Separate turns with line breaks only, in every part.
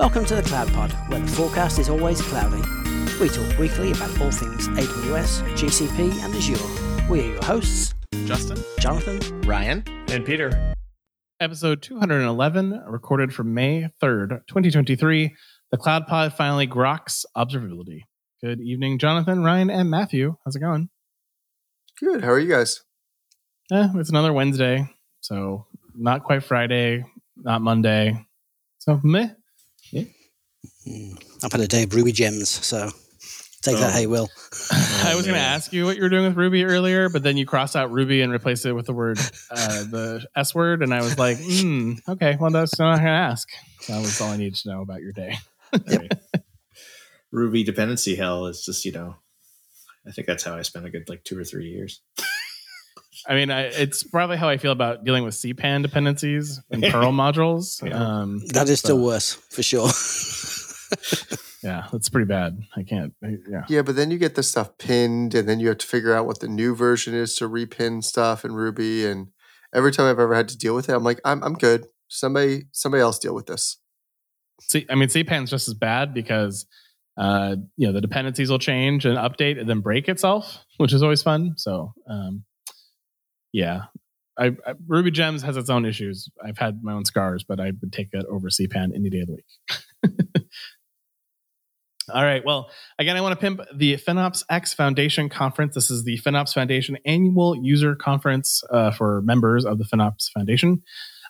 Welcome to the Cloud Pod, where the forecast is always cloudy. We talk weekly about all things AWS, GCP, and Azure. We are your hosts,
Justin,
Jonathan,
Ryan,
and Peter.
Episode 211, recorded from May 3rd, 2023. The Cloud Pod finally groks observability. Good evening, Jonathan, Ryan, and Matthew. How's it going?
Good. How are you guys?
Eh, it's another Wednesday, so not quite Friday, not Monday. So meh.
I've had a day of Ruby gems, so take that,
Oh.
hey, Will.
I was going to ask you what you were doing with Ruby earlier, but then you crossed out Ruby and replaced it with the word, uh, the S word, and I was like, hmm, okay, well, that's not going to ask. That was all I needed to know about your day.
Ruby dependency hell is just, you know, I think that's how I spent a good like two or three years.
I mean, I, it's probably how I feel about dealing with CPAN dependencies and Perl modules.
Yeah.
Um,
That is still worse, for sure.
yeah, that's pretty bad. I can't. Yeah,
Yeah, but then you get the stuff pinned, and then you have to figure out what the new version is to repin stuff in Ruby. And every time I've ever had to deal with it, I'm like, I'm I'm good. Somebody somebody else deal with this.
See, I mean, CPAN's just as bad because uh, you know the dependencies will change and update and then break itself, which is always fun. So, um, yeah, I, I, Ruby Gems has its own issues. I've had my own scars, but I would take it over CPAN any day of the week. All right. Well, again, I want to pimp the FinOps X Foundation conference. This is the FinOps Foundation annual user conference uh, for members of the FinOps Foundation.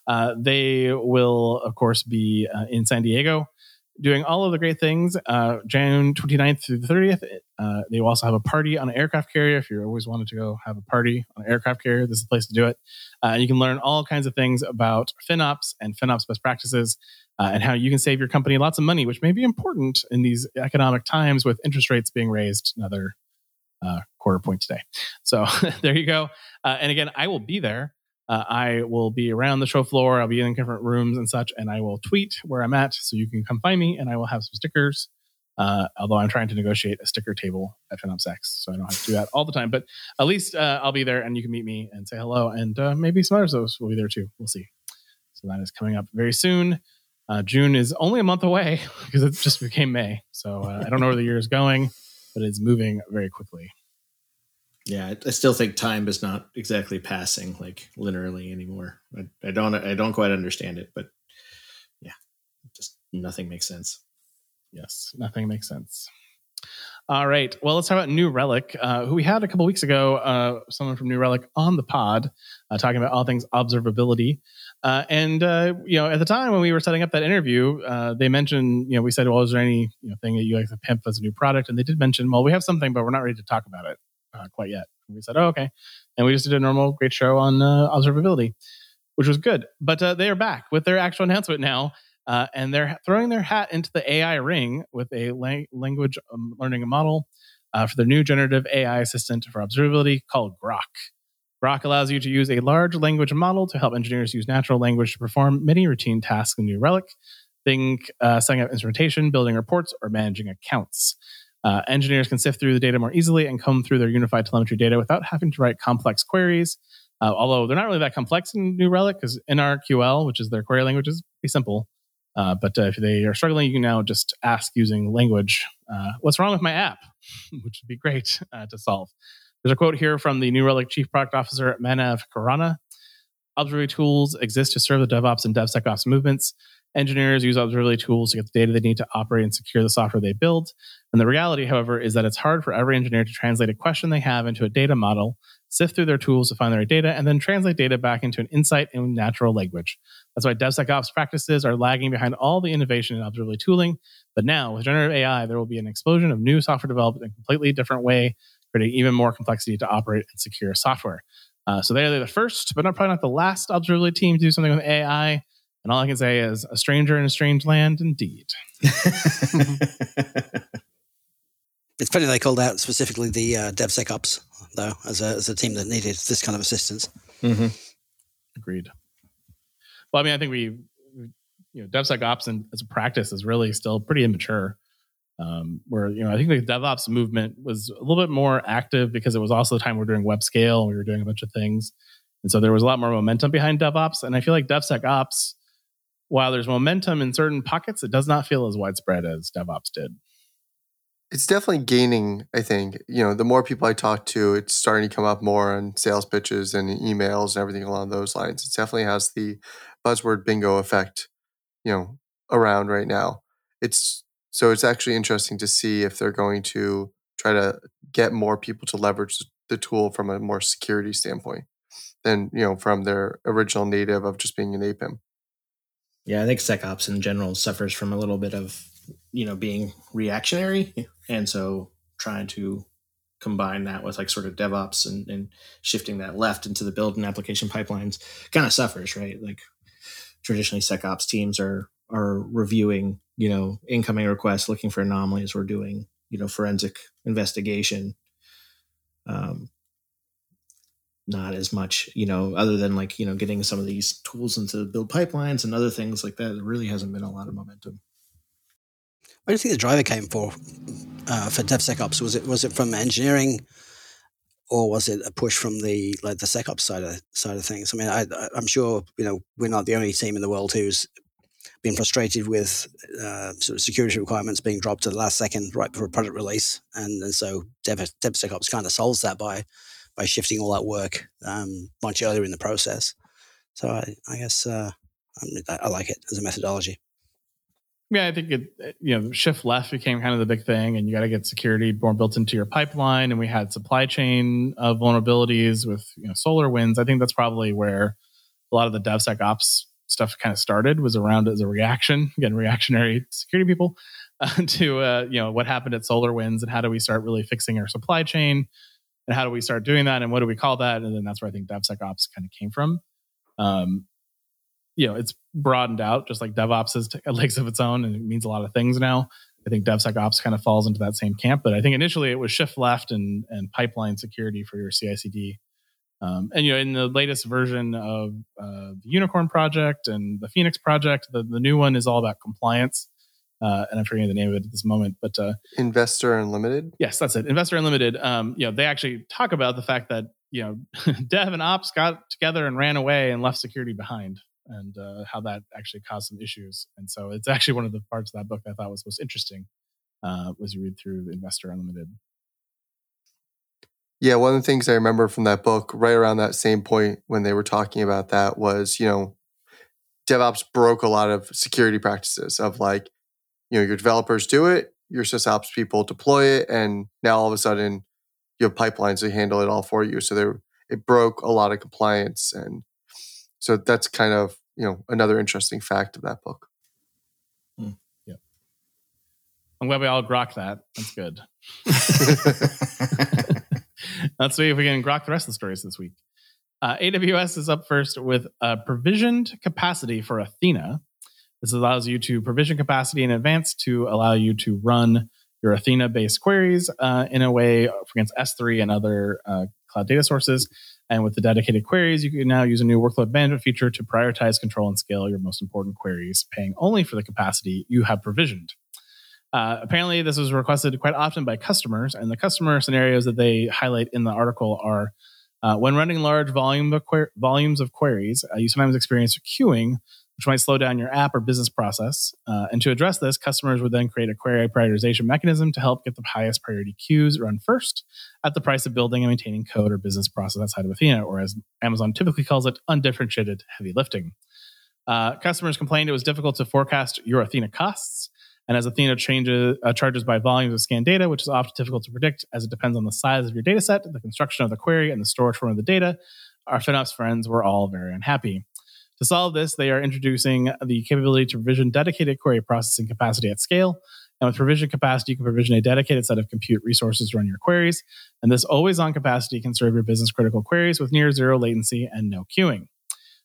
Uh, they will, of course, be uh, in San Diego doing all of the great things. Uh, June 29th through the 30th. Uh, they will also have a party on an aircraft carrier. If you always wanted to go have a party on an aircraft carrier, this is the place to do it. Uh, you can learn all kinds of things about FinOps and FinOps best practices uh, and how you can save your company lots of money, which may be important in these economic times with interest rates being raised another uh, quarter point today. So there you go. Uh, and again, I will be there. Uh, I will be around the show floor. I'll be in different rooms and such, and I will tweet where I'm at so you can come find me, and I will have some stickers. Uh, although I'm trying to negotiate a sticker table at FinOps X, so I don't have to do that all the time. But at least uh, I'll be there, and you can meet me and say hello, and uh, maybe some others will be there too. We'll see. So that is coming up very soon. Uh, June is only a month away because it just became May. So uh, I don't know where the year is going, but it's moving very quickly.
Yeah, I, still think time is not exactly passing like linearly anymore. I, I don't I don't quite understand it, but yeah, just nothing makes sense.
Yes, nothing makes sense. All right. Well, let's talk about New Relic, uh, who we had a couple weeks ago. Uh, someone from New Relic on the pod uh, talking about all things observability. Uh, and uh, you know, at the time when we were setting up that interview, uh, they mentioned, you know, we said, "Well, is there any you know thing that you like to pimp as a new product?" And they did mention, "Well, we have something, but we're not ready to talk about it uh, quite yet." And we said, "Oh, okay." And we just did a normal great show on uh, observability, which was good. But uh, they are back with their actual announcement now. Uh, and they're throwing their hat into the AI ring with a lang- language um, learning model uh, for their new generative AI assistant for observability called Grok. Grok allows you to use a large language model to help engineers use natural language to perform many routine tasks in New Relic. Think uh, setting up instrumentation, building reports, or managing accounts. Uh, engineers can sift through the data more easily and comb through their unified telemetry data without having to write complex queries. Uh, although they're not really that complex in New Relic, because NRQL, which is their query language, is pretty simple. Uh, but uh, if they are struggling, you can now just ask using language, uh, what's wrong with my app? Which would be great uh, to solve. There's a quote here from the New Relic Chief Product Officer, Manav Khurana. Observability tools exist to serve the DevOps and DevSecOps movements. Engineers use observability tools to get the data they need to operate and secure the software they build. And the reality, however, is that it's hard for every engineer to translate a question they have into a data model, sift through their tools to find the right data, and then translate data back into an insight in natural language. That's why DevSecOps practices are lagging behind all the innovation in observability tooling. But now, with generative AI, there will be an explosion of new software developed in a completely different way, creating even more complexity to operate and secure software. Uh, so they're the first, but not probably not the last observability team to do something with AI. And all I can say is a stranger in a strange land indeed.
It's funny they called out specifically the uh, DevSecOps, though, as a, as a team that needed this kind of assistance.
mm-hmm.
Agreed. Well, I mean, I think we, we- you know, DevSecOps and as a practice is really still pretty immature. Um, where you know, I think the DevOps movement was a little bit more active because it was also the time we were doing web scale and we were doing a bunch of things, and so there was a lot more momentum behind DevOps. And I feel like DevSecOps while there's momentum in certain pockets, it does not feel as widespread as DevOps did.
It's definitely gaining, I think. You know, the more people I talk to, it's starting to come up more on sales pitches and emails and everything along those lines. It definitely has the buzzword bingo effect, you know, around right now. It's so it's actually interesting to see if they're going to try to get more people to leverage the tool from a more security standpoint than, you know, from their original native of just being an APIM.
Yeah, I think SecOps in general suffers from a little bit of, you know, being reactionary. And so trying to combine that with like sort of DevOps and, and shifting that left into the build and application pipelines kind of suffers, right? Like traditionally SecOps teams are are reviewing, you know, incoming requests, looking for anomalies, or doing, you know, forensic investigation. Um, not as much, you know, other than like, you know, getting some of these tools into build pipelines and other things like that. There really hasn't been a lot of momentum.
Where do you think the driver came for uh, for DevSecOps? Was it was it from engineering, or was it a push from the like the SecOps side of side of things? I mean, I, I'm sure you know we're not the only team in the world who's been frustrated with uh, sort of security requirements being dropped to the last second right before a product release, and, and so Dev, DevSecOps kind of solves that by by shifting all that work um, much earlier in the process. So I, I guess uh, I, I like it as a methodology.
Yeah, I think it, you know, shift left became kind of the big thing, and you got to get security more built into your pipeline. And we had supply chain uh, vulnerabilities with you know SolarWinds. I think that's probably where a lot of the DevSecOps stuff kind of started was around as a reaction, again, reactionary security people uh, to uh, you know what happened at SolarWinds and how do we start really fixing our supply chain and how do we start doing that and what do we call that? And then that's where I think DevSecOps kind of came from. Um, you know, it's broadened out just like DevOps has t- legs of its own and it means a lot of things now. I think DevSecOps kind of falls into that same camp, but I think initially it was shift left and and pipeline security for your CI/CD. Um, and you know, in the latest version of uh, the Unicorn project and the Phoenix project, the, the new one is all about compliance. Uh, and I'm forgetting the name of it at this moment, but uh,
Investor Unlimited.
Yes, that's it. Investor Unlimited. Um, you know, they actually talk about the fact that you know Dev and Ops got together and ran away and left security behind, and uh, how that actually caused some issues. And so it's actually one of the parts of that book that I thought was most interesting uh, was you read through Investor Unlimited.
Yeah, one of the things I remember from that book, right around that same point when they were talking about that, was you know, DevOps broke a lot of security practices of like, you know, your developers do it, your sysops people deploy it, and now all of a sudden you have pipelines that handle it all for you. So there, it broke a lot of compliance, and so that's kind of you know another interesting fact of that book.
Hmm. Yeah, I'm glad we all grok that. That's good. Let's see if we can grok the rest of the stories this week. Uh, AWS is up first with a provisioned capacity for Athena. This allows you to provision capacity in advance to allow you to run your Athena based queries uh, in a way against S3 and other uh, cloud data sources. And with the dedicated queries, you can now use a new workload management feature to prioritize, control, and scale your most important queries, paying only for the capacity you have provisioned. Uh, apparently, this was requested quite often by customers, and the customer scenarios that they highlight in the article are uh, when running large volume of que- volumes of queries, uh, you sometimes experience queuing, which might slow down your app or business process. Uh, and to address this, customers would then create a query prioritization mechanism to help get the highest priority queues run first at the price of building and maintaining code or business process outside of Athena, or as Amazon typically calls it, undifferentiated heavy lifting. Uh, customers complained it was difficult to forecast your Athena costs and as Athena changes, uh, charges by volumes of scanned data, which is often difficult to predict as it depends on the size of your data set, the construction of the query, and the storage form of the data, our FinOps friends were all very unhappy. To solve this, they are introducing the capability to provision dedicated query processing capacity at scale. And with provision capacity, you can provision a dedicated set of compute resources to run your queries. And this always on capacity can serve your business critical queries with near zero latency and no queuing.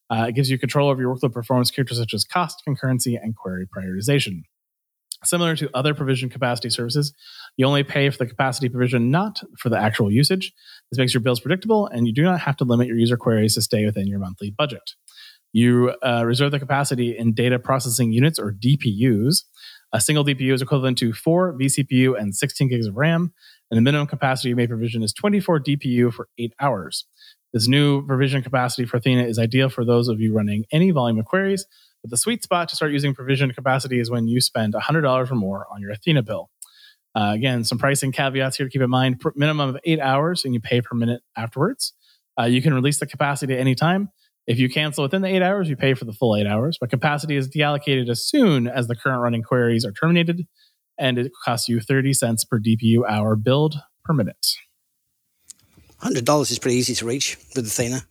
Uh, it gives you control over your workload performance characteristics such as cost, concurrency, and query prioritization. Similar to other provision capacity services, you only pay for the capacity provision, not for the actual usage. This makes your bills predictable, and you do not have to limit your user queries to stay within your monthly budget. You uh, reserve the capacity in data processing units or DPUs. A single DPU is equivalent to four vCPU and 16 gigs of RAM, and the minimum capacity you may provision is 24 DPU for eight hours. This new provision capacity for Athena is ideal for those of you running any volume of queries But the sweet spot to start using provisioned capacity is when you spend $100 or more on your Athena bill. Uh, again, some pricing caveats here to keep in mind minimum of eight hours, and you pay per minute afterwards. Uh, you can release the capacity at any time. If you cancel within the eight hours, you pay for the full eight hours, but capacity is deallocated as soon as the current running queries are terminated, and it costs you 30 cents per DPU hour billed per minute.
$100 is pretty easy to reach with Athena.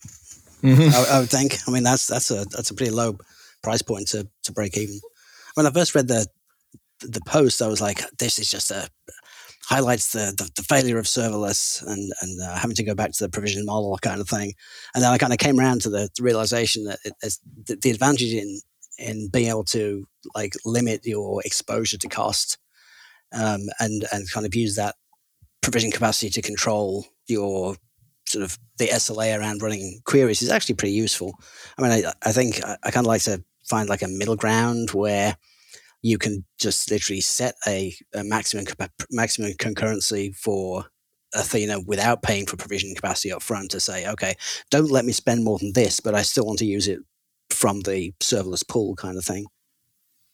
Mm-hmm. I, I, would think. I mean, that's that's a that's a pretty low price point to, to break even. When I first read the the post, I was like, this is just a highlights the, the, the failure of serverless and, and uh, having to go back to the provision model kind of thing. And then I kind of came around to the, the realization that it, the, the advantage in in being able to like limit your exposure to cost um, and and kind of use that provision capacity to control your sort of the SLA around running queries is actually pretty useful. I mean, I, I think I, I kind of like to find like a middle ground where you can just literally set a, a maximum maximum concurrency for Athena without paying for provisioning capacity up front to say, okay, don't let me spend more than this, but I still want to use it from the serverless pool kind of thing.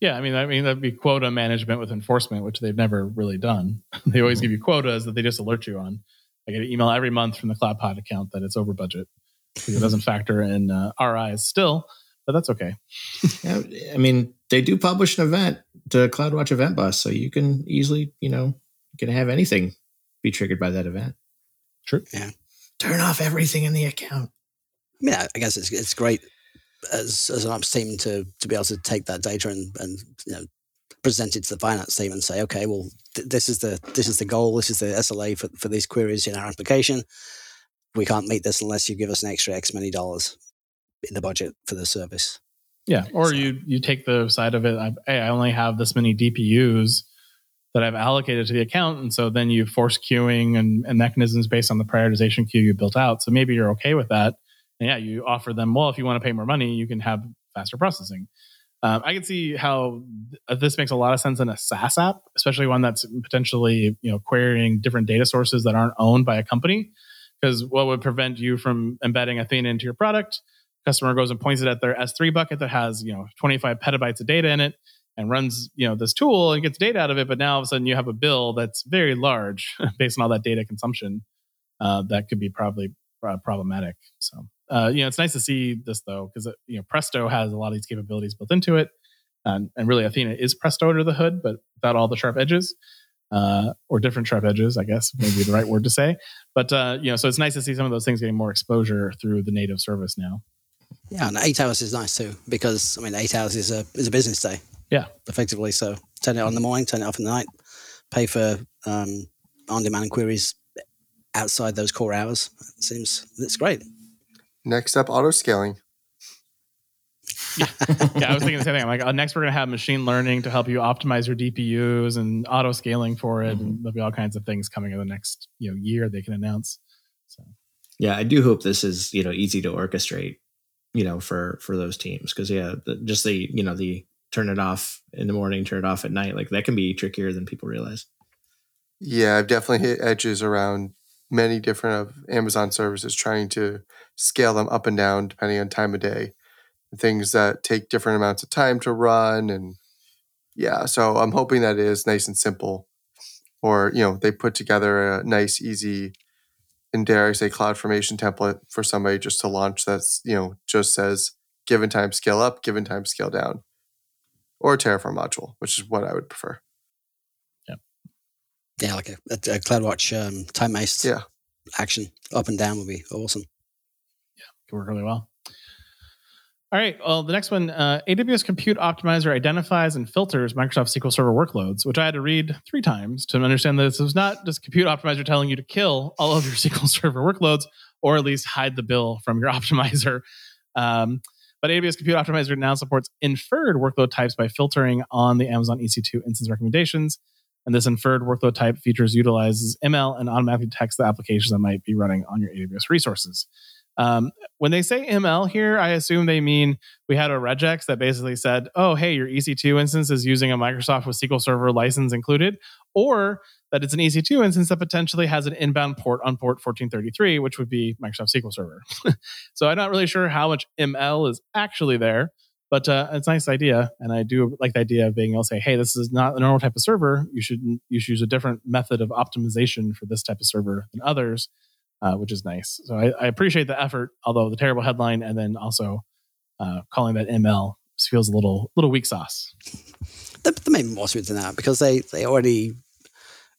Yeah, I mean, I mean that'd be quota management with enforcement, which they've never really done. they always mm-hmm. give you quotas that they just alert you on. I get an email every month from the CloudPod account that it's over budget because it doesn't factor in uh, RIs still, but that's okay.
yeah, I mean, they do publish an event to CloudWatch Event Bus, so you can easily, you know, you can have anything be triggered by that event.
True.
Yeah.
Turn off everything in the account.
I mean, I guess it's it's great as as an ops team to to be able to take that data and and you know present it to the finance team and say, okay, well, th- this is the this is the goal, this is the SLA for for these queries in our application. We can't meet this unless you give us an extra X many dollars in the budget for the service.
Yeah, or so. you you take the side of it. I, hey, I only have this many DPUs that I've allocated to the account, and so then you force queuing and, and mechanisms based on the prioritization queue you built out. So maybe you're okay with that. And yeah, you offer them. Well, if you want to pay more money, you can have faster processing. Um, I can see how th- this makes a lot of sense in a SaaS app, especially one that's potentially you know querying different data sources that aren't owned by a company. Because what would prevent you from embedding Athena into your product? Customer goes and points it at their S3 bucket that has you know 25 petabytes of data in it and runs you know this tool and gets data out of it. But now all of a sudden you have a bill that's very large based on all that data consumption. Uh, that could be probably uh, problematic. So uh, you know, it's nice to see this though, because uh, you know Presto has a lot of these capabilities built into it, and, and really Athena is Presto under the hood, but without all the sharp edges, uh, or different sharp edges, I guess maybe the right word to say. But uh, you know, so it's nice to see some of those things getting more exposure through the native service now.
Yeah, and eight hours is nice too, because I mean, eight hours is a is a business day.
Yeah,
effectively. So turn it on in the morning, turn it off in the night, pay for um, on-demand queries outside those core hours. It seems it's great.
Next up, auto scaling.
yeah. yeah, I was thinking the same thing. I'm like, oh, next we're gonna have machine learning to help you optimize your DPUs and auto scaling for it, mm-hmm. and there'll be all kinds of things coming in the next you know year they can announce. So,
yeah, I do hope this is you know easy to orchestrate, you know, for for those teams because yeah, the, just the you know the turn it off in the morning, turn it off at night, like that can be trickier than people realize.
Yeah, I've definitely hit edges around many different of Amazon services trying to scale them up and down depending on time of day. Things that take different amounts of time to run and yeah, so I'm hoping that is nice and simple. Or, you know, they put together a nice, easy, and dare I say CloudFormation template for somebody just to launch that's, you know, just says given time scale up, given time scale down. Or a Terraform module, which is what I would prefer.
Yeah.
Yeah, like a, a, a CloudWatch um, time based
yeah.
action up and down would be awesome Yeah, it
could work really well. All right. Well, the next one, uh, AWS Compute Optimizer identifies and filters Microsoft SQL Server workloads, which I had to read three times to understand that this is not just Compute Optimizer telling you to kill all of your SQL Server workloads, or at least hide the bill from your optimizer. Um, but AWS Compute Optimizer now supports inferred workload types by filtering on the Amazon EC2 instance recommendations. And this inferred workload type features utilizes ML and automatically detects the applications that might be running on your AWS resources. Um, when they say ML here, I assume they mean we had a regex that basically said, oh, hey, your EC2 instance is using a Microsoft with SQL Server license included, or that it's an EC2 instance that potentially has an inbound port on port 1433, which would be Microsoft SQL Server. so I'm not really sure how much ML is actually there. But uh, it's a nice idea, and I do like the idea of being able to say, "Hey, this is not a normal type of server. You should you should use a different method of optimization for this type of server than others," uh, which is nice. So I, I, appreciate the effort, although the terrible headline, and then also uh, calling that ML feels a little little weak sauce.
They, they may be more smooth than that because they they already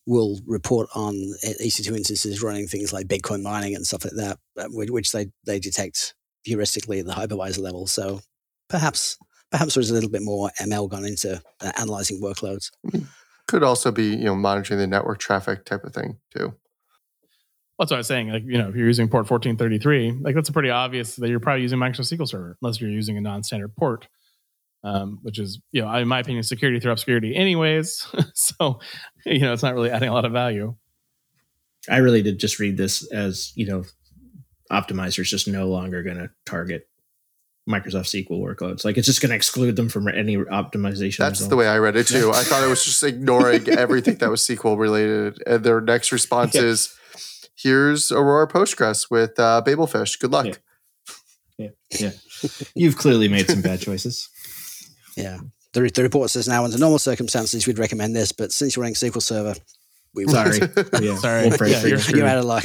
will report on EC2 instances running things like Bitcoin mining and stuff like that, uh, which they they detect heuristically at the hypervisor level. So perhaps perhaps there's a little bit more ML gone into uh, analyzing workloads.
Could also be you know monitoring the network traffic type of thing too.
That's what I was saying. Like, you know, if you're using port 1433, like that's a pretty obvious that you're probably using Microsoft SQL Server, unless you're using a non-standard port, um, which is, you know, in my opinion, security through obscurity, anyways. so, you know, it's not really adding a lot of value.
I really did just read this as, you know, optimizers just no longer going to target Microsoft SQL workloads. Like it's just going to exclude them from any optimization.
That's results. the way I read it too. I thought it was just ignoring everything that was SQL related. And their next response yeah. is, "Here's Aurora Postgres with uh, Babelfish. Good luck."
Yeah. yeah, yeah. You've clearly made some bad choices.
Yeah. The, the report says now, under normal circumstances, we'd recommend this, but since you're running SQL Server,
we sorry,
yeah. sorry, yeah, you're,
you're out of luck.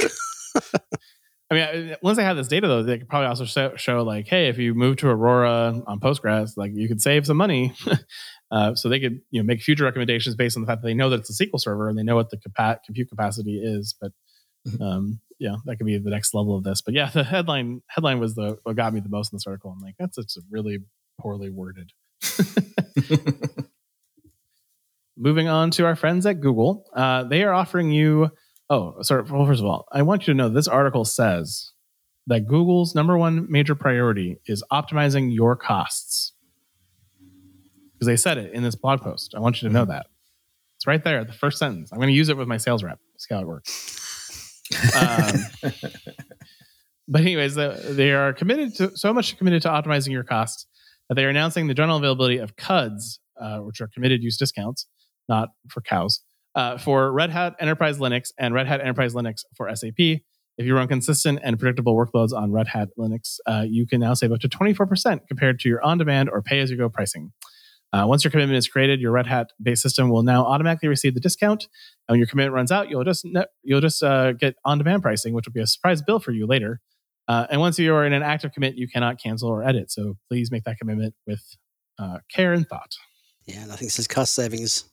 I mean, once they have this data, though, they could probably also show, show, like, hey, if you move to Aurora on Postgres, like you could save some money. uh, so they could, you know, make future recommendations based on the fact that they know that it's a SQL server and they know what the capa- compute capacity is. But. Um, yeah, that could be the next level of this. But yeah, the headline headline was the what got me the most in this article. I'm like, that's it's really poorly worded. Moving on to our friends at Google, uh, they are offering you Oh, sorry. Well, first of all, I want you to know this article says that Google's number one major priority is optimizing your costs. Because they said it in this blog post. I want you to know mm-hmm. that. It's right there, the first sentence. I'm going to use it with my sales rep. See how it works. Um, but anyways, they are committed to so much committed to optimizing your costs that they are announcing the general availability of CUDs, uh, which are committed use discounts, not for cows, uh, for Red Hat Enterprise Linux and Red Hat Enterprise Linux for SAP. If you run consistent and predictable workloads on Red Hat Linux, uh, you can now save up to 24% compared to your on demand or pay as you go pricing. Uh, once your commitment is created, your Red Hat based system will now automatically receive the discount. And when your commitment runs out, you'll just you'll just uh, get on demand pricing, which will be a surprise bill for you later. Uh, and once you are in an active commit, you cannot cancel or edit. So please make that commitment with uh, care and thought.
Yeah, and I think says cost savings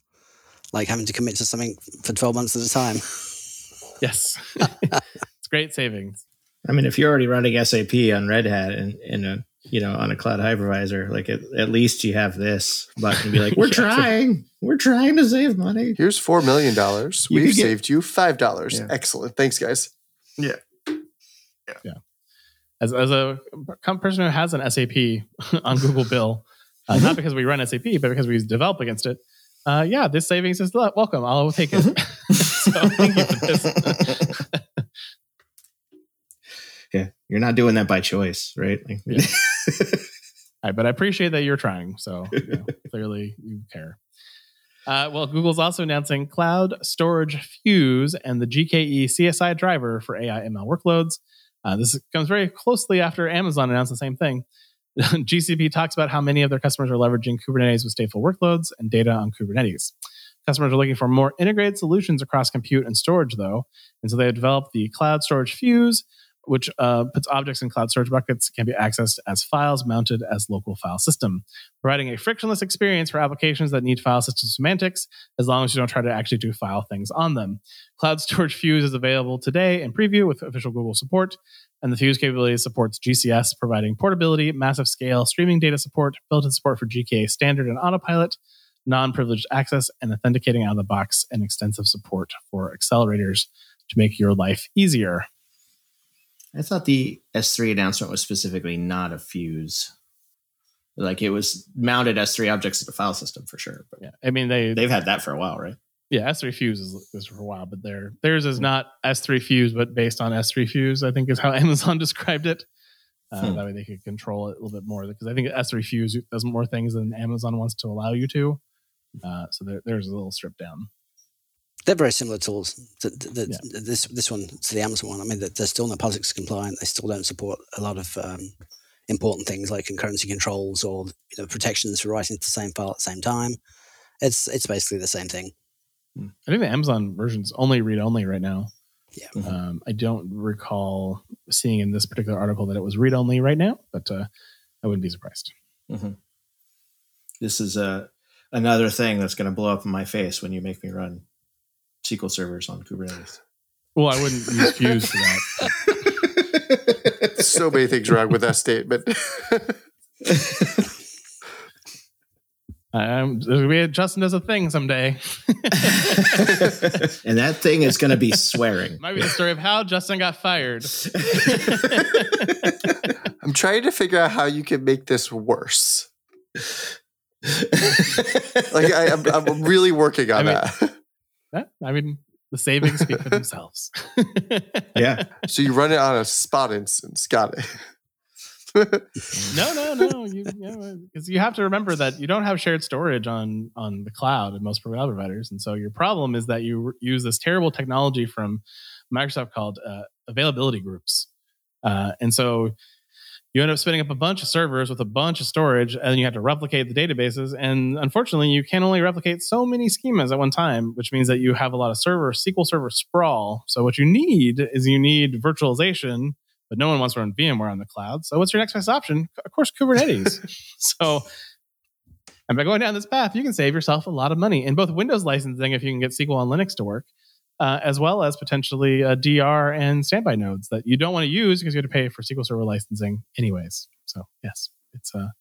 like having to commit to something for 12 months at a time.
yes. it's great savings.
I mean, if you're already running SAP on Red Hat and in a you know on a cloud hypervisor, like at, at least you have this button be like, "We're trying, we're trying to save money."
Here's four million dollars. We've saved you five dollars. Yeah. Excellent, thanks, guys.
Yeah,
yeah, yeah. As as a person who has an SAP on Google Bill, uh, not because we run SAP, but because we develop against it, uh, yeah, this savings is welcome. I'll take it. so thank you for this.
yeah, you're not doing that by choice, right? Like, yeah.
Right, but I appreciate that you're trying. So you know, clearly you care. Uh, well, Google's also announcing Cloud Storage Fuse and the GKE CSI driver for AI ML workloads. Uh, this comes very closely after Amazon announced the same thing. GCP talks about how many of their customers are leveraging Kubernetes with stateful workloads and data on Kubernetes. Customers are looking for more integrated solutions across compute and storage, though. And so they have developed the Cloud Storage Fuse, which uh, puts objects in cloud storage buckets can be accessed as files mounted as local file system, providing a frictionless experience for applications that need file system semantics, as long as you don't try to actually do file things on them. Cloud Storage Fuse is available today in preview with official Google support, and the Fuse capability supports GCS, providing portability, massive scale, streaming data support, built in support for GKE standard and autopilot, non privileged access, and authenticating out of the box, and extensive support for accelerators to make your life easier.
I thought the S3 announcement was specifically not a fuse. Like it was mounted S3 objects in the file system for sure.
But yeah, I mean they
they've had that for a while, right?
Yeah, S3 Fuse is, is for a while, but their theirs is not S3 Fuse, but based on S3 Fuse. I think is how Amazon described it. Uh, hmm. That way they could control it a little bit more because I think S3 Fuse does more things than Amazon wants to allow you to. Uh, so there, there's a little stripped down.
They're very similar tools. To, to, to, yeah. This this one to the Amazon one. I mean, they're still not POSIX compliant. They still don't support a lot of um, important things like concurrency controls or you know protections for writing to the same file at the same time. It's it's basically the same thing.
I think the Amazon version's only read only right now.
Yeah.
Mhm.
Um, I don't recall seeing in this particular article that it was read only right now, but uh, I wouldn't be surprised.
Mhm. This is a another thing that's going to blow up in my face when you make me run SQL servers on Kubernetes.
Well, I wouldn't use Fuse for that.
so many things wrong with that statement.
Um, we Justin does a thing someday.
and that thing is going to be swearing.
Might be the story of how Justin got fired.
I'm trying to figure out how you can make this worse. Like I, I'm, I'm really working on
I mean-
that.
Yeah, I mean, the savings speak for themselves.
yeah.
So you run it on a spot instance. Got it.
no, no, no. You because you have to remember that you don't have shared storage on on the cloud in most cloud providers, and so your problem is that you use this terrible technology from Microsoft called uh, availability groups, uh, and so you end up spinning up a bunch of servers with a bunch of storage, and then you have to replicate the databases. And unfortunately, you can only replicate so many schemas at one time, which means that you have a lot of server SQL Server sprawl. So what you need is you need virtualization but no one wants to run VMware on the cloud. So what's your next best option? Of course, Kubernetes. so and by going down this path, you can save yourself a lot of money in both Windows licensing if you can get SQL on Linux to work, uh, as well as potentially uh, DR and standby nodes that you don't want to use because you have to pay for SQL Server licensing anyways. So yes, it's a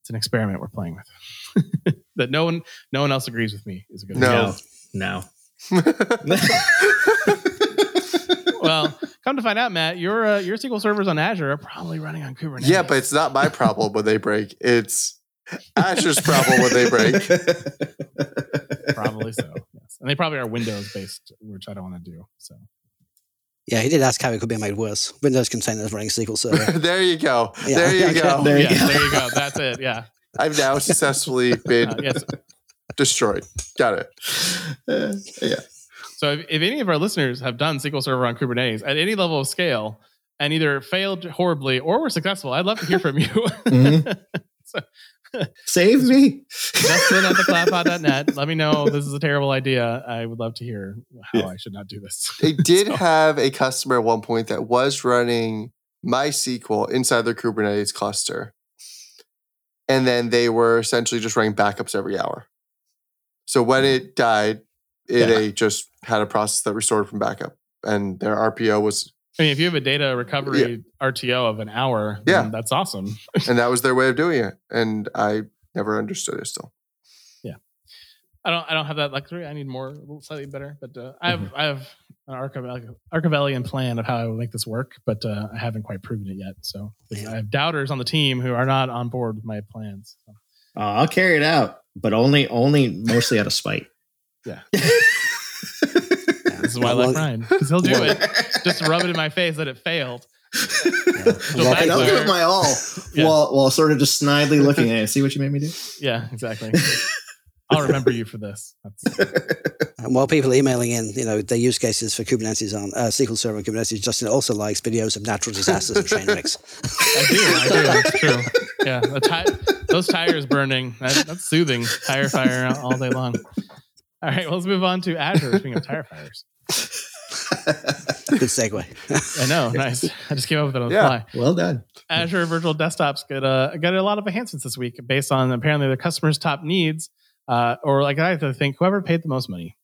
it's an experiment we're playing with that no one no one else agrees with me is a good
No.
No.
well, come to find out, Matt, your uh, your SQL servers on Azure are probably running on Kubernetes.
yeah, but it's not my problem when they break. It's Azure's problem when they break.
probably so. Yes, and they probably are Windows based, which I don't want to do. So
Yeah, he did ask how it could be made worse. Windows containers running SQL Server.
there you go.
Yeah,
there you
okay.
go.
There you
yeah,
go.
there you go. That's it. Yeah.
I've now successfully been
Uh, yes.
destroyed. Got it.
Uh, yeah.
So if, if any of our listeners have done SQL Server on Kubernetes at any level of scale and either failed horribly or were successful, I'd love to hear from you.
Mhm.
so,
Save me.
Justin at thecloudpod.net. Let me know this is a terrible idea. I would love to hear how
Yeah.
I should not do this.
They did
So-
have a customer at one point that was running MySQL inside their Kubernetes cluster. And then they were essentially just running backups every hour. So when hmm. it died, it
Yeah.
just had a process that restored from backup. And their RPO was,
I mean, if you have a data recovery RTO of an hour,
Yeah.
that's awesome.
and that was their way of doing it. And I never understood it still.
Yeah, I don't I don't have that luxury. I need more slightly better. But uh, I have I have an Archivel- Archivelian plan of how I will make this work, but uh, I haven't quite proven it yet. So I have doubters on the team who are not on board with my plans. So,
Uh, I'll carry it out, but only only mostly out of spite.
Yeah. this is why I like Ryan because he'll do it just rub it in my face that it failed. She'll
Well,
I'll give it my all
Yeah.
while while sort of just snidely looking at it. See what you made me do.
Yeah, exactly. I'll remember you for this. That's,
And while people are emailing in, you know, their use cases for Kubernetes on uh, SQL Server and Kubernetes, Justin also likes videos of natural disasters and train wrecks.
I do. I do. That's true. Yeah, ti- those tires burning. That, that's soothing. Tire fire all- all day long. All right, well, let's move on to Azure. Speaking of tire fires,
Good segue.
I know. Nice. I just came up with it on the
Yeah.
fly.
well done.
Azure Virtual Desktops got a got a lot of enhancements this week based on apparently their customers' top needs, uh, or like I have to think, whoever paid the most money.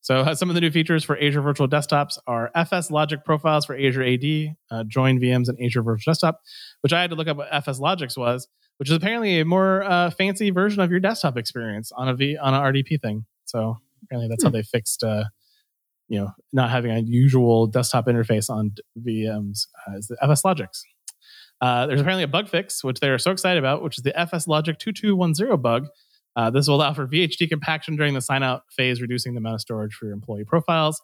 So uh, some of the new features for Azure Virtual Desktops are FSLogix profiles for Azure AD, uh, join VMs in Azure Virtual Desktop, which I had to look up what FSLogix was, which is apparently a more uh, fancy version of your desktop experience on a V on an RDP thing. So apparently that's how they fixed, uh, you know, not having a usual desktop interface on VMs uh, is the FSLogix. Uh, there's apparently a bug fix, which they're so excited about, which is the FSLogix 2210 bug. Uh, this will allow for VHD compaction during the sign out phase, reducing the amount of storage for your employee profiles.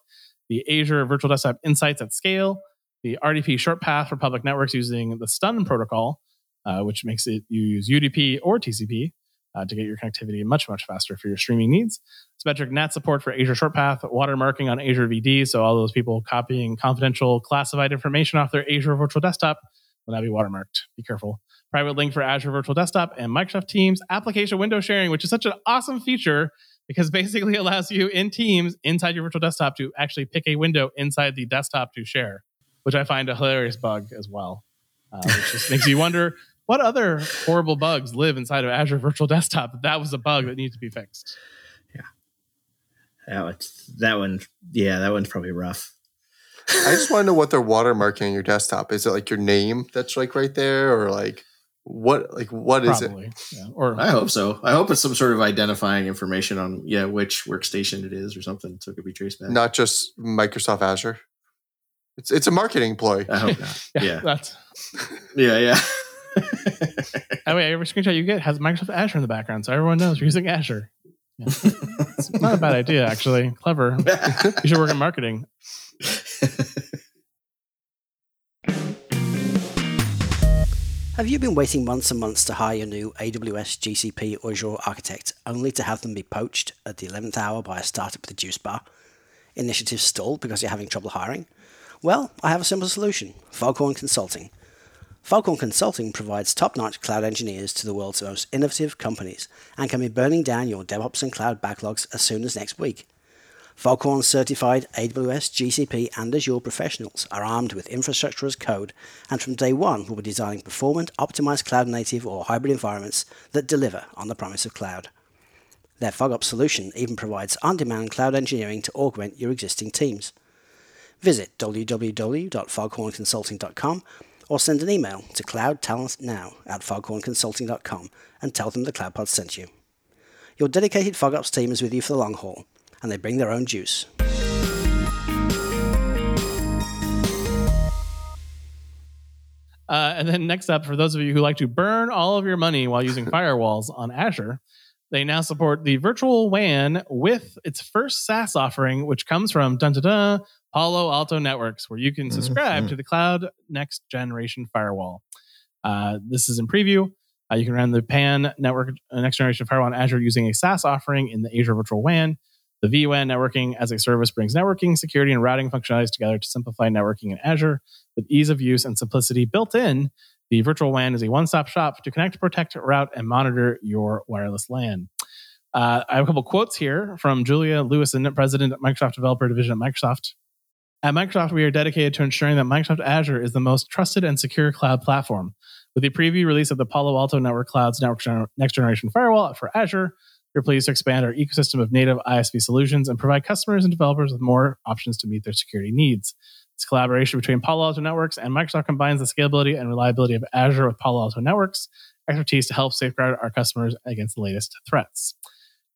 The Azure Virtual Desktop Insights at scale. The RDP short path for public networks using the STUN protocol, uh, which makes it you use UDP or TCP uh, to get your connectivity much, much faster for your streaming needs. Symmetric NAT support for Azure Short Path, watermarking on Azure VD. So all those people copying confidential classified information off their Azure Virtual Desktop will now be watermarked. Be careful. Private link for Azure Virtual Desktop and Microsoft Teams application window sharing, which is such an awesome feature because basically allows you in Teams inside your virtual desktop to actually pick a window inside the desktop to share, which I find a hilarious bug as well. Uh, which just makes you wonder what other horrible bugs live inside of Azure Virtual Desktop. That was a bug that needs to be fixed.
Yeah, that one, that one, yeah, that one's probably rough.
I just want to know what they're watermarking on your desktop. Is it like your name that's like right there, or like what? Like what is
Probably. Yeah. Or
I hope so. I hope it's some sort of identifying information on yeah which workstation it is or something, so it could be traced back.
Not just Microsoft Azure. It's it's a marketing ploy.
I hope not. yeah,
that's.
yeah, yeah.
Oh wait, every screenshot you get has Microsoft Azure in the background, so everyone knows you're using Azure. Yeah. It's not a bad idea, actually. Clever. You should work in marketing.
Have you been waiting months and months to hire your new AWS, GCP, or Azure architect only to have them be poached at the 11th hour by a startup with a juice bar? Initiatives stalled because you're having trouble hiring? Well, I have a simple solution Foghorn Consulting. Foghorn Consulting provides top notch cloud engineers to the world's most innovative companies and can be burning down your DevOps and cloud backlogs as soon as next week. Foghorn certified AWS, GCP, and Azure professionals are armed with infrastructure as code and from day one will be designing performant, optimized cloud native or hybrid environments that deliver on the promise of cloud. Their FogOps solution even provides on demand cloud engineering to augment your existing teams. Visit www.foghornconsulting.com or send an email to cloudtalentnow at foghornconsulting.com and tell them the CloudPod sent you. Your dedicated FogOps team is with you for the long haul, and they bring their own juice.
Uh, and then next up, for those of you who like to burn all of your money while using firewalls on Azure, they now support the virtual WAN with its first SaaS offering, which comes from dun, dun, dun, Palo Alto Networks, where you can subscribe
Mhm.
to the cloud next generation firewall. Uh, this is in preview. Uh, you can run the PAN network uh, next generation firewall on Azure using a SaaS offering in the Azure Virtual WAN. The vWAN networking as a service brings networking, security, and routing functionalities together to simplify networking in Azure with ease of use and simplicity built in. The virtual WAN is a one stop shop to connect, protect, route, and monitor your wireless LAN. Uh, I have a couple quotes here from Julia Liuson, president at Microsoft Developer Division at Microsoft. At Microsoft, we are dedicated to ensuring that Microsoft Azure is the most trusted and secure cloud platform. With the preview release of the Palo Alto Network Cloud's next generation firewall for Azure, we're pleased to expand our ecosystem of native ISV solutions and provide customers and developers with more options to meet their security needs. This collaboration between Palo Alto Networks and Microsoft combines the scalability and reliability of Azure with Palo Alto Networks expertise to help safeguard our customers against the latest threats.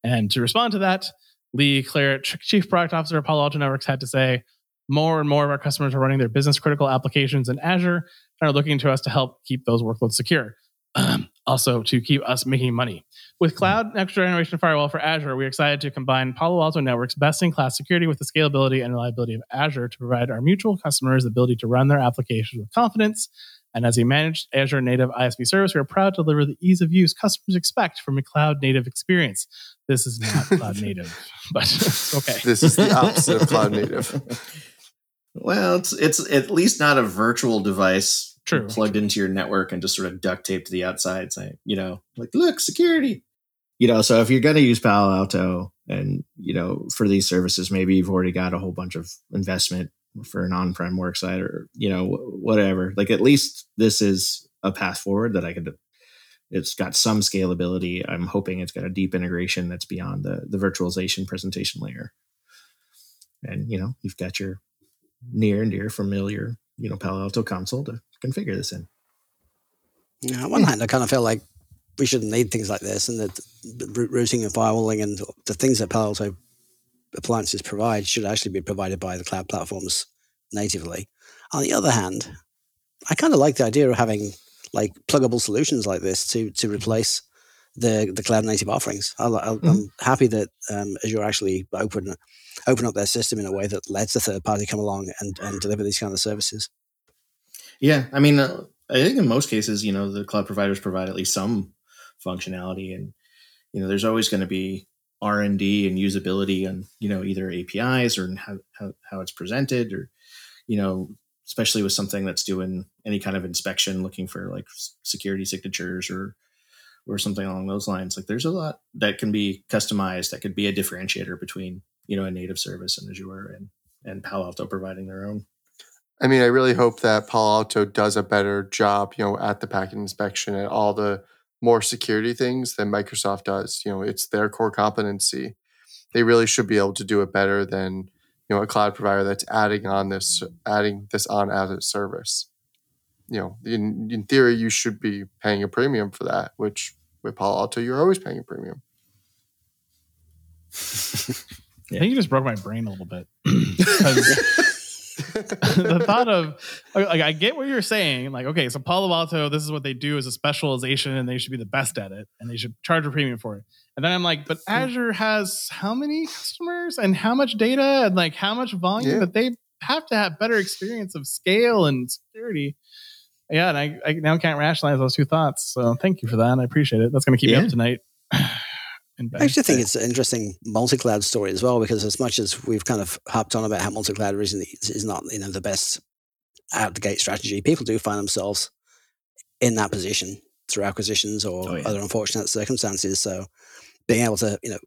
And to respond to that, Lee Klarich, Chief Product Officer of Palo Alto Networks, had to say, more and more of our customers are running their business critical applications in Azure and are looking to us to help keep those workloads secure. Um, also, to keep us making money. With hmm. Cloud Next Generation Firewall for Azure, we're excited to combine Palo Alto Network's best in class security with the scalability and reliability of Azure to provide our mutual customers the ability to run their applications with confidence. And as a managed Azure native ISV service, we are proud to deliver the ease of use customers expect from a cloud native experience. This is not cloud native, but okay.
This is the opposite of cloud native.
Well, it's it's at least not a virtual device
True.
plugged into your network and just sort of duct taped to the outside, saying, you know, like, look, security. You know, so if you're going to use Palo Alto and, you know, for these services, maybe you've already got a whole bunch of investment for an on prem worksite or, you know, whatever. Like, at least this is a path forward that I could. It's got some scalability. I'm hoping it's got a deep integration that's beyond the, the virtualization presentation layer. And, you know, you've got your near and dear familiar, you know, Palo Alto console to configure this in.
Yeah, on one hand, I kind of feel like we shouldn't need things like this, and that routing and firewalling and the things that Palo Alto appliances provide should actually be provided by the cloud platforms natively. On the other hand, I kind of like the idea of having like pluggable solutions like this to to replace the the cloud native offerings. I, I, I'm happy that um, Azure actually open open up their system in a way that lets the third party come along and, and deliver these kind of services.
Yeah, I mean, uh, I think in most cases, you know, the cloud providers provide at least some functionality, and you know, there's always going to be R and D and usability and you know either APIs or how, how how it's presented, or you know, especially with something that's doing any kind of inspection, looking for like security signatures or or something along those lines. Like there's a lot that can be customized that could be a differentiator between you know a native service and Azure and and Palo Alto providing their own.
I mean, I really hope that Palo Alto does a better job, you know, at the packet inspection and all the more security things than Microsoft does. You know, it's their core competency. They really should be able to do it better than you know a cloud provider that's adding on this adding this on as a service. You know, in in theory, you should be paying a premium for that. Which with Palo Alto, you're always paying a premium.
I think you just broke my brain a little bit. the thought of like I get what you're saying. Like, okay, so Palo Alto, this is what they do as a specialization, and they should be the best at it, and they should charge a premium for it. And then I'm like, but hmm. Azure has how many customers and how much data and like how much volume
Yeah.
that they have to have better experience of scale and security. Yeah, and I, I now can't rationalize those two thoughts. So thank you for that. I appreciate it. That's going to keep me
Yeah.
up tonight.
I actually think it's an interesting multi-cloud story as well because as much as we've kind of harped on about how multi-cloud originally is is not you know the best out the gate strategy, people do find themselves in that position through acquisitions or
Oh, yeah.
other unfortunate circumstances. So being able to you know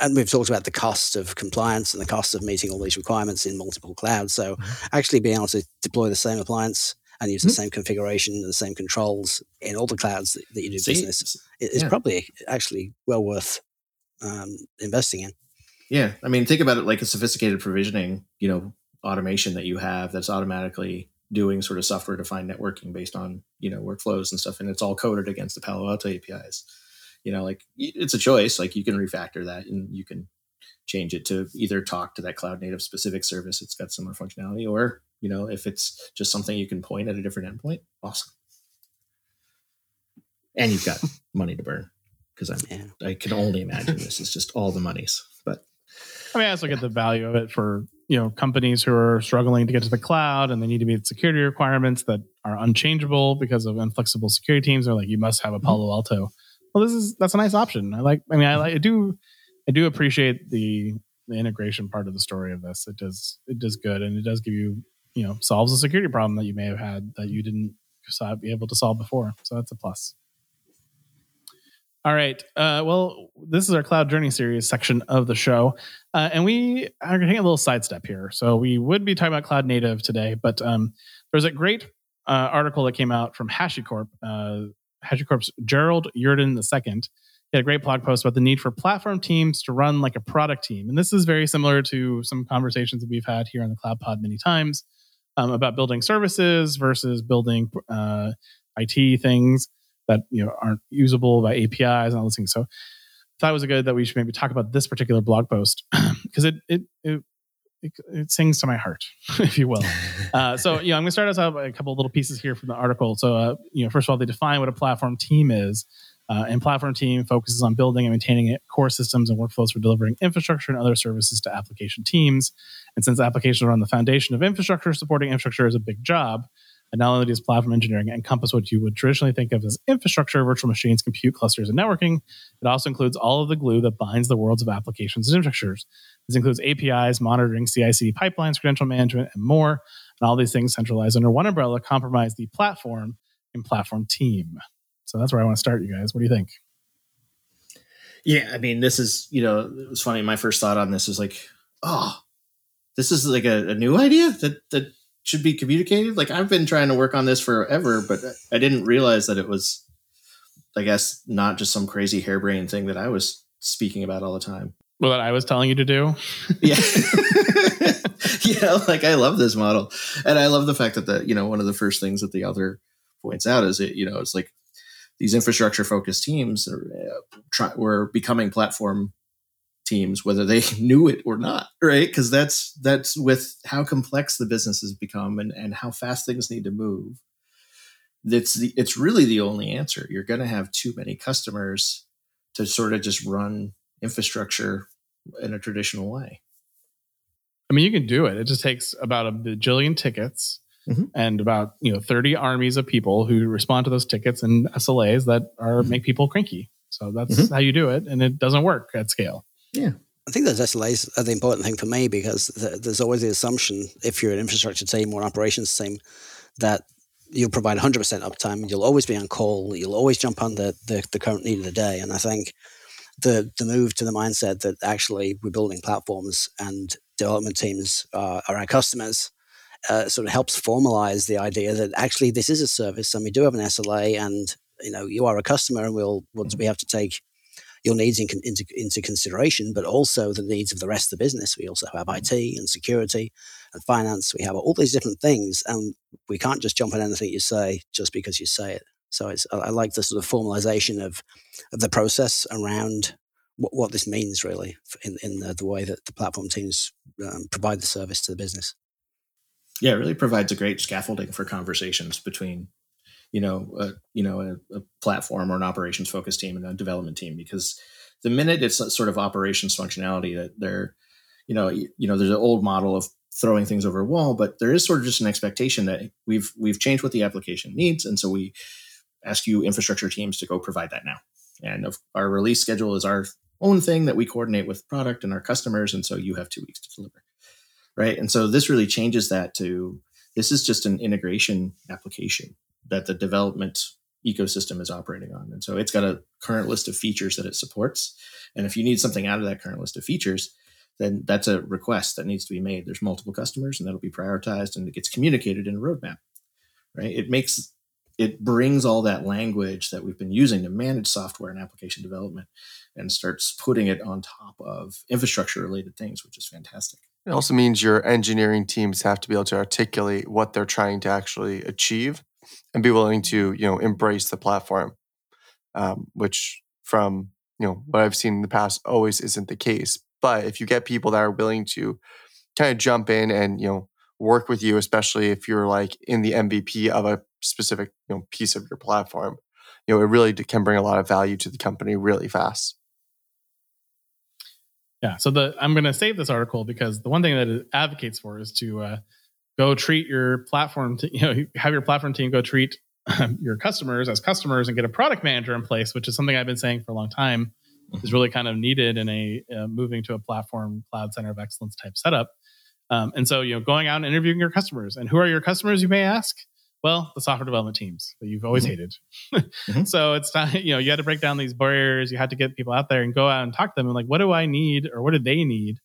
and- we've talked about the cost of compliance and the cost of meeting all these requirements in multiple clouds. So
Mhm.
actually being able to deploy the same appliance and use the
Mhm.
same configuration and the same controls in all the clouds that, that you do
See,
business is
yeah.
probably actually well worth um, investing in.
Yeah, I mean, think about it like a sophisticated provisioning, you know, automation that you have that's automatically doing sort of software defined networking based on you know workflows and stuff, and it's all coded against the Palo Alto APIs. You know, like it's a choice. Like you can refactor that and you can change it to either talk to that cloud native specific service. It's got similar functionality, or you know, if it's just something you can point at a different endpoint, awesome. And you've got money to burn because I'm
Yeah.
I can only imagine this is just all the monies. But
I mean, I also get the value of it for you know companies who are struggling to get to the cloud and they need to meet security requirements that are unchangeable because of inflexible security teams. They're like, you must have a mm-hmm. Palo Alto. Well, this is that's a nice option. I like. I mean, I, like, I do. I do appreciate the the integration part of the story of this. It does it does good and it does give you you know solves a security problem that you may have had that you didn't be able to solve before. So that's a plus. All right. Uh, well, this is our cloud journey series section of the show. Uh, and we are taking a little sidestep here. So we would be talking about cloud native today, but um, there's a great uh, article that came out from HashiCorp, uh, HashiCorp's Gerald Yurden II. He had a great blog post about the need for platform teams to run like a product team. And this is very similar to some conversations that we've had here on the Cloud Pod many times um, about building services versus building uh, IT things that you know aren't usable by APIs and all those things. So thought it was good that we should maybe talk about this particular blog post because it, it it it it sings to my heart, if you will. Uh, so you know, I'm going to start us out by a couple of little pieces here from the article. So uh, you know, first of all, they define what a platform team is. Uh, and platform team focuses on building and maintaining core systems and workflows for delivering infrastructure and other services to application teams. And since applications are on the foundation of infrastructure, supporting infrastructure is a big job. And not only does platform engineering encompass what you would traditionally think of as infrastructure, virtual machines, compute clusters, and networking, it also includes all of the glue that binds the worlds of applications and infrastructures. This includes APIs, monitoring, CI/CD pipelines, credential management, and more. And all these things centralized under one umbrella compromise the platform and platform team. So that's where I want to start, you guys. What do you think?
Yeah, I mean, this is you know, it was funny. My first thought on this is like, oh, this is like a, a new idea that that should be communicated. Like I've been trying to work on this forever, but I didn't realize that it was, I guess, not just some crazy harebrained thing that I was speaking about all the time.
Well, that I was telling you to do.
Yeah. yeah, like I love this model. And I love the fact that the, you know, one of the first things that the author points out is it, you know, it's like these infrastructure focused teams are uh, try, were becoming platform teams whether they knew it or not, right? Cuz that's that's with how complex the business has become and and how fast things need to move. That's the it's really the only answer. You're going to have too many customers to sort of just run infrastructure in a traditional way.
I mean, you can do it. It just takes about a bajillion tickets
Mhm.
and about you know thirty armies of people who respond to those tickets and SLAs that are
Mhm.
make people cranky. So that's
Mhm.
how you do it, and it doesn't work at scale.
I think those SLAs are the important thing for me because there's always the assumption, if you're an infrastructure team or an operations team, that you'll provide 100% uptime. You'll always be on call. You'll always jump on the, the, the current need of the day. And I think the the move to the mindset that actually we're building platforms and development teams are, are our customers uh, sort of helps formalize the idea that actually this is a service and we do have an SLA and you know you are a customer and we'll, we'll we have to take your needs in, into, into consideration, but also the needs of the rest of the business. We also have IT and security and finance. We have all these different things, and we can't just jump on anything you say just because you say it. So it's, I like the sort of formalization of, of the process around what, what this means really in, in the, the way that the platform teams um, provide the service to the business.
Yeah, it really provides a great scaffolding for conversations between, you know, a, you know, a, a platform or an operations focused team and a development team. Because the minute it's sort of operations functionality that they're, you know, you, you know, there's an old model of throwing things over a wall, but there is sort of just an expectation that we've we've changed what the application needs, and so we ask you infrastructure teams to go provide that now. And our release schedule is our own thing that we coordinate with product and our customers, and so you have two weeks to deliver, right? And so this really changes that to this is just an integration application that the development ecosystem is operating on, and so it's got a current list of features that it supports. And if you need something out of that current list of features, then that's a request that needs to be made. There's multiple customers, and that'll be prioritized, and it gets communicated in a roadmap. Right? It makes it brings all that language that we've been using to manage software and application development and starts putting it on top of infrastructure related things, which is fantastic.
It also means your engineering teams have to be able to articulate what they're trying to actually achieve and be willing to, you know, embrace the platform, um, which from you know what I've seen in the past always isn't the case. But if you get people that are willing to kind of jump in and you know work with you, especially if you're like in the MVP of a specific you know piece of your platform, you know it really can bring a lot of value to the company really fast.
Yeah, so the I'm going to save this article because the one thing that it advocates for is to uh, go treat your platform, to, you know, have your platform team go treat um, your customers as customers and get a product manager in place, which is something I've been saying for a long time is really kind of needed in a uh, moving to a platform cloud center of excellence type setup. Um, and so, you know, going out and interviewing your customers. And who are your customers, you may ask? Well, the software development teams that you've always mm-hmm. hated. mm-hmm. So it's time, you know, you had to break down these barriers. You had to get people out there and go out and talk to them and like, what do I need or what do they need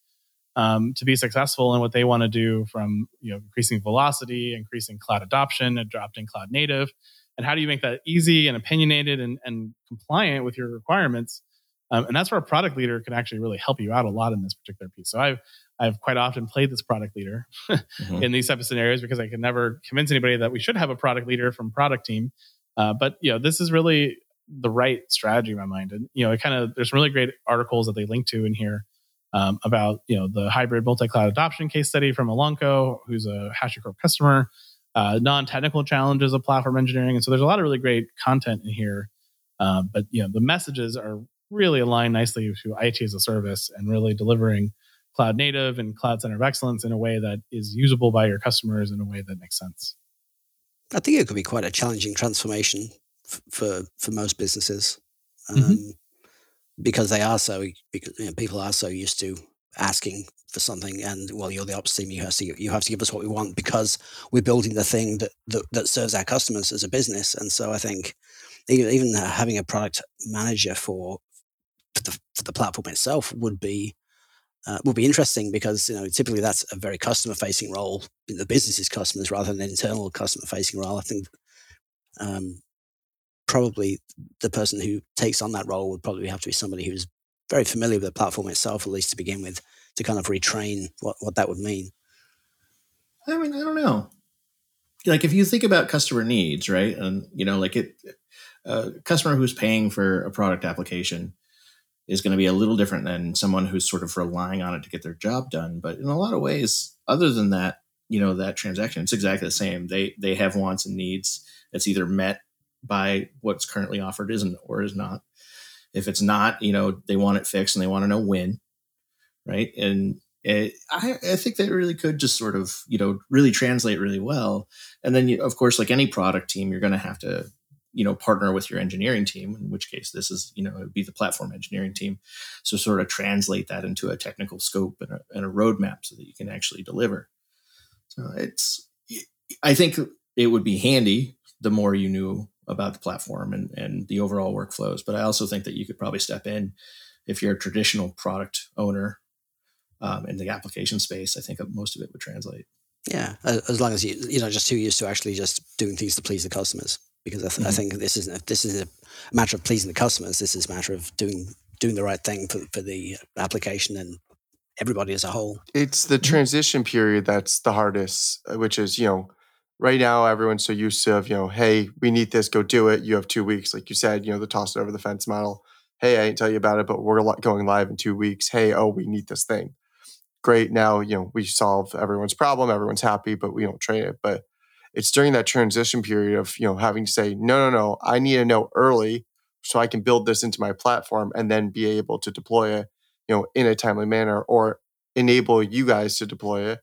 um, to be successful in what they want to do from, you know, increasing velocity, increasing cloud adoption, adopting cloud native. And how do you make that easy and opinionated and, and compliant with your requirements? Um, and that's where a product leader can actually really help you out a lot in this particular piece. So I've I've quite often played this product leader mm-hmm. in these type of scenarios because I can never convince anybody that we should have a product leader from product team. Uh, but you know, this is really the right strategy in my mind. And you know, it kind of there's some really great articles that they link to in here um, about you know the hybrid multi-cloud adoption case study from Elanco, who's a HashiCorp customer, uh, non-technical challenges of platform engineering, and so there's a lot of really great content in here. Uh, but you know, the messages are really align nicely to IT as a service and really delivering cloud native and cloud center of excellence in a way that is usable by your customers in a way that makes sense.
I think it could be quite a challenging transformation f- for for most businesses um, mm-hmm. Because they are so because you know, people are so used to asking for something and well you're the ops team you have to you have to give us what we want because we're building the thing that that, that serves our customers as a business and so I think even, having a product manager for for the, for the platform itself would be uh, would be interesting because you know typically that's a very customer facing role in the business's customers rather than an internal customer facing role. I think um, probably the person who takes on that role would probably have to be somebody who's very familiar with the platform itself, at least to begin with, to kind of retrain what, what that would mean.
I mean, I don't know. Like if you think about customer needs, right, and you know, like it, a customer who's paying for a product application is going to be a little different than someone who's sort of relying on it to get their job done. But in a lot of ways, other than that, you know, that transaction, it's exactly the same. They they have wants and needs. It's either met by what's currently offered isn't or is not. If it's not, you know, they want it fixed and they want to know when, right? And it, I, I think that really could just sort of, you know, really translate really well. And then, you, of course, like any product team, you're going to have to you know partner with your engineering team in which case this is you know it would be the platform engineering team so sort of translate that into a technical scope and a, and a roadmap so that you can actually deliver so it's i think it would be handy the more you knew about the platform and, and the overall workflows but i also think that you could probably step in if you're a traditional product owner um, in the application space i think most of it would translate
yeah as long as you you know just too used to actually just doing things to please the customers because I, th- mm-hmm. I think this isn't this is a matter of pleasing the customers. This is a matter of doing doing the right thing for for the application and everybody as a whole.
It's the transition period that's the hardest, uh, which is you know right now everyone's so used to you know hey we need this go do it. You have two weeks like you said you know the toss it over the fence model. Hey i didn't tell you about it but we're going live in two weeks. Hey oh we need this thing. Great now you know we solve everyone's problem everyone's happy but we don't train it. But it's during that transition period of you know having to say no no no i need to know early so i can build this into my platform and then be able to deploy it you know in a timely manner or enable you guys to deploy it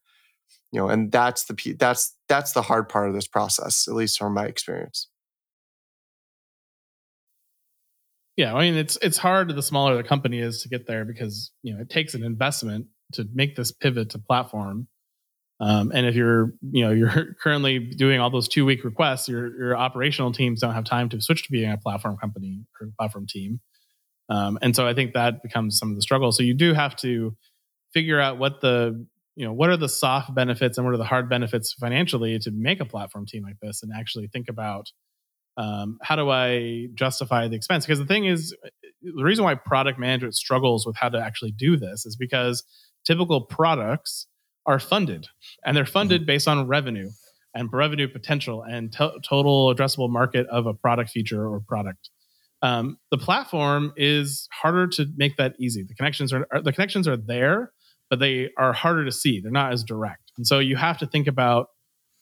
you know and that's the that's that's the hard part of this process at least from my experience
yeah i mean it's it's hard the smaller the company is to get there because you know it takes an investment to make this pivot to platform um, and if you're, you know, you're currently doing all those two week requests, your your operational teams don't have time to switch to being a platform company or platform team. Um, and so I think that becomes some of the struggle. So you do have to figure out what the, you know, what are the soft benefits and what are the hard benefits financially to make a platform team like this, and actually think about um, how do I justify the expense? Because the thing is, the reason why product management struggles with how to actually do this is because typical products are funded and they're funded mm-hmm. based on revenue and revenue potential and to- total addressable market of a product feature or product. Um, the platform is harder to make that easy. The connections are, are the connections are there, but they are harder to see. They're not as direct, and so you have to think about,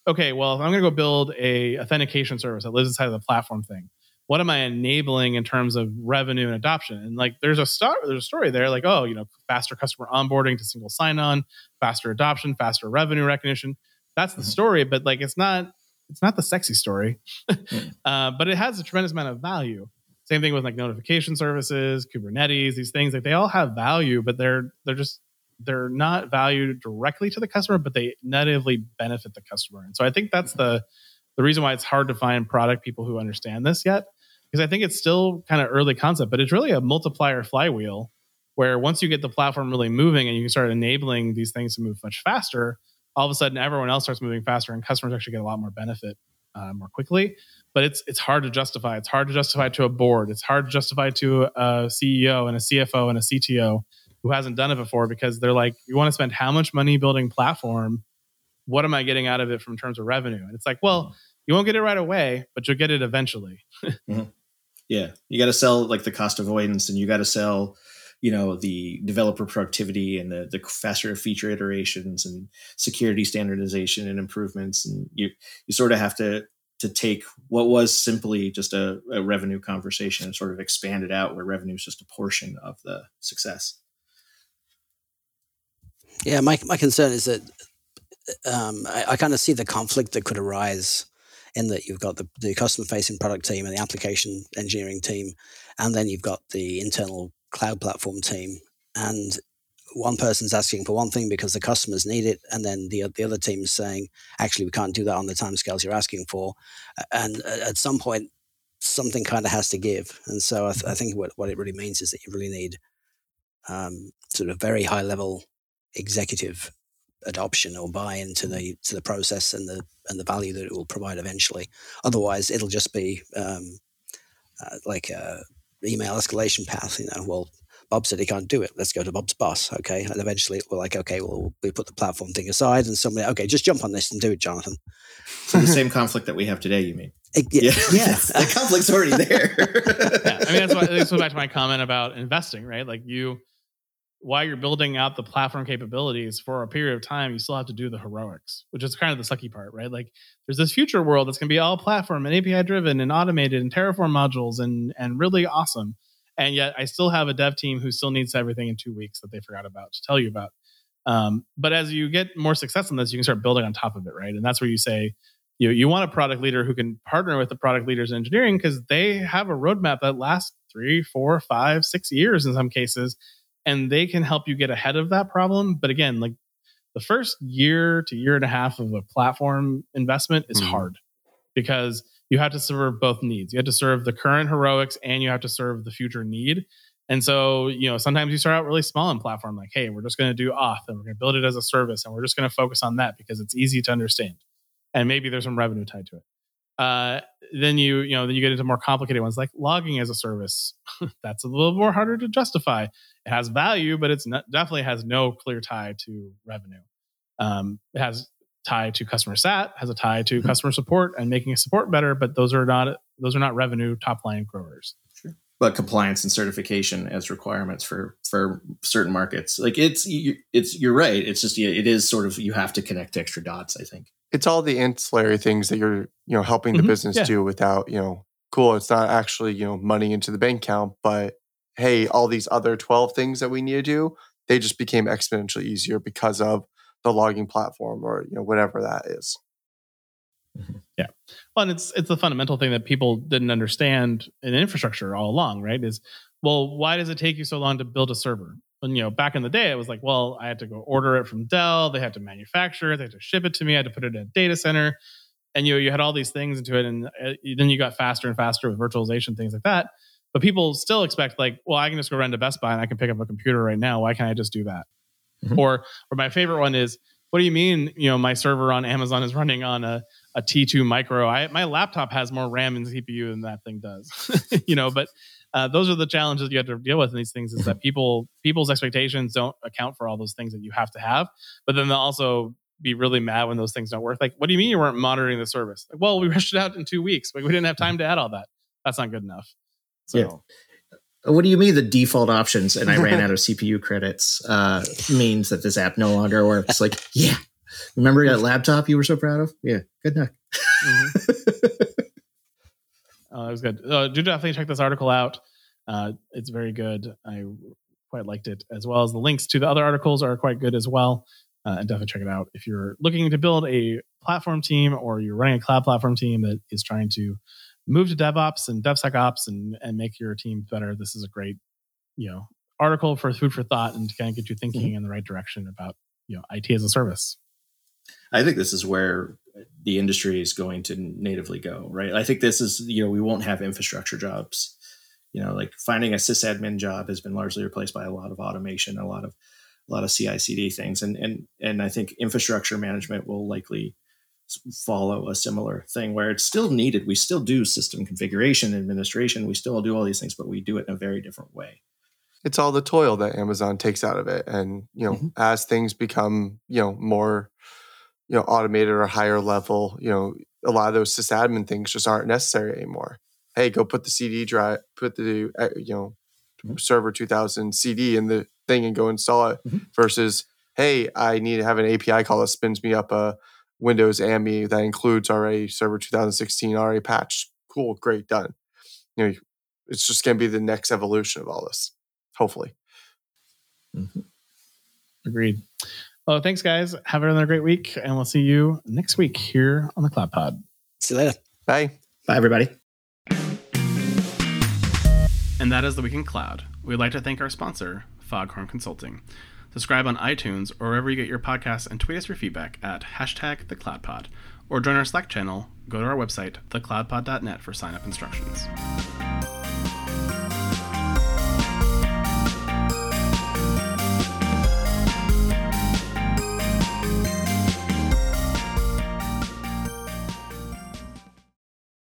okay, well, if I'm going to go build a authentication service that lives inside of the platform thing, what am I enabling in terms of revenue and adoption? And like there's a star there's a story there, like, oh, you know, faster customer onboarding to single sign-on, faster adoption, faster revenue recognition. That's the mm-hmm. story, but like it's not it's not the sexy story. mm. uh, but it has a tremendous amount of value. Same thing with like notification services, Kubernetes, these things, like they all have value, but they're they're just they're not valued directly to the customer, but they natively benefit the customer. And so I think that's the the reason why it's hard to find product people who understand this yet because I think it's still kind of early concept, but it's really a multiplier flywheel where once you get the platform really moving and you can start enabling these things to move much faster, all of a sudden everyone else starts moving faster and customers actually get a lot more benefit uh, more quickly. But it's it's hard to justify. It's hard to justify to a board. It's hard to justify to a CEO and a CFO and a CTO who hasn't done it before because they're like, you want to spend how much money building platform? What am I getting out of it from terms of revenue? And it's like, well, you won't get it right away, but you'll get it eventually. mm-hmm.
Yeah, you got to sell like the cost avoidance, and you got to sell, you know, the developer productivity and the the faster feature iterations and security standardization and improvements, and you you sort of have to to take what was simply just a, a revenue conversation and sort of expand it out where revenue is just a portion of the success.
Yeah, my my concern is that um, I, I kind of see the conflict that could arise in that you've got the, the customer facing product team and the application engineering team, and then you've got the internal cloud platform team. And one person's asking for one thing because the customers need it, and then the the other team is saying, actually, we can't do that on the timescales you're asking for. And at some point, something kind of has to give. And so I, th- I, think what, what it really means is that you really need um, sort of very high level executive adoption or buy into the to the process and the and the value that it will provide eventually. Otherwise, it'll just be um, uh, like a email escalation path. You know, well, Bob said he can't do it. Let's go to Bob's boss. Okay, and eventually we're like, okay, well, we put the platform thing aside, and somebody, okay, just jump on this and do it, Jonathan.
So the same conflict that we have today, you mean?
It, yeah, yeah.
the conflict's already there.
yeah, I mean that's why this goes back to my comment about investing, right? Like you while you're building out the platform capabilities for a period of time, you still have to do the heroics, which is kind of the sucky part, right? Like there's this future world that's going to be all platform and API driven and automated and Terraform modules and and really awesome. And yet I still have a dev team who still needs everything in two weeks that they forgot about to tell you about. Um, but as you get more success in this, you can start building on top of it, right? And that's where you say, you you want a product leader who can partner with the product leaders in engineering because they have a roadmap that lasts three, four, five, six years in some cases, and they can help you get ahead of that problem. But again, like the first year to year and a half of a platform investment is mm-hmm. hard because you have to serve both needs. You have to serve the current heroics and you have to serve the future need. And so, you know, sometimes you start out really small in platform, like, hey, we're just going to do auth and we're going to build it as a service and we're just going to focus on that because it's easy to understand. And maybe there's some revenue tied to it. Uh, then you, you know, then you get into more complicated ones like logging as a service. That's a little more harder to justify. It has value, but it's not, definitely has no clear tie to revenue. Um, it has tie to customer sat, has a tie to mm-hmm. customer support and making support better, but those are not those are not revenue top line growers.
Sure. But compliance and certification as requirements for for certain markets, like it's it's you're right. It's just it is sort of you have to connect extra dots. I think
it's all the ancillary things that you're you know helping the mm-hmm. business yeah. do without you know cool. It's not actually you know money into the bank account, but hey, all these other twelve things that we need to do, they just became exponentially easier because of the logging platform or you know whatever that is.
Mm-hmm. Yeah, well, and it's it's the fundamental thing that people didn't understand in infrastructure all along, right? Is well, why does it take you so long to build a server? And you know, back in the day, it was like, well, I had to go order it from Dell. They had to manufacture it. They had to ship it to me. I had to put it in a data center, and you know, you had all these things into it, and uh, then you got faster and faster with virtualization, things like that. But people still expect, like, well, I can just go run to Best Buy and I can pick up a computer right now. Why can't I just do that? Mm-hmm. Or or my favorite one is what do you mean, you know, my server on Amazon is running on a, a T2 micro. I my laptop has more RAM and CPU than that thing does. you know, but uh, those are the challenges you have to deal with in these things is that mm-hmm. people people's expectations don't account for all those things that you have to have. But then they'll also be really mad when those things don't work. Like, what do you mean you weren't monitoring the service? Like, well, we rushed it out in two weeks. Like, we didn't have time to add all that. That's not good enough. So yeah
what do you mean the default options and I ran out of CPU credits uh, means that this app no longer works? Like, yeah, remember that laptop you were so proud of? Yeah, good luck. Mm-hmm.
oh, that was good. Uh, do definitely check this article out. Uh, it's very good. I quite liked it, as well as the links to the other articles are quite good as well. Uh, and definitely check it out if you're looking to build a platform team or you're running a cloud platform team that is trying to move to DevOps and DevSecOps and and make your team better. This is a great, you know, article for food for thought and to kind of get you thinking mm-hmm. in the right direction about you know IT as a service.
I think this is where the industry is going to natively go, right? I think this is, you know, we won't have infrastructure jobs. You know, like finding a sysadmin job has been largely replaced by a lot of automation, a lot of a lot of CI/CD things, and and and I think infrastructure management will likely follow a similar thing where it's still needed. We still do system configuration, administration. We still do all these things, but we do it in a very different way.
It's all the toil that Amazon takes out of it, and you know, mm-hmm. as things become you know more you know automated or higher level, you know, a lot of those sysadmin things just aren't necessary anymore. Hey, go put the CD drive, put the uh, you know mm-hmm. server 2000 CD in the thing and go install it. Mm-hmm. Versus, hey, I need to have an API call that spins me up a Windows AMI that includes already Server 2016 already patched. Cool, great, done. You know, it's just going to be the next evolution of all this, hopefully.
Mm-hmm. Agreed. Well, thanks, guys. Have another great week, and we'll see you next week here on the Cloud Pod.
See you later.
Bye.
Bye, everybody.
And that is the Week in Cloud. We'd like to thank our sponsor, Foghorn Consulting. Subscribe on iTunes or wherever you get your podcasts and tweet us your feedback at hashtag thecloudpod. Or join our Slack channel, go to our website, thecloudpod.net for sign up instructions.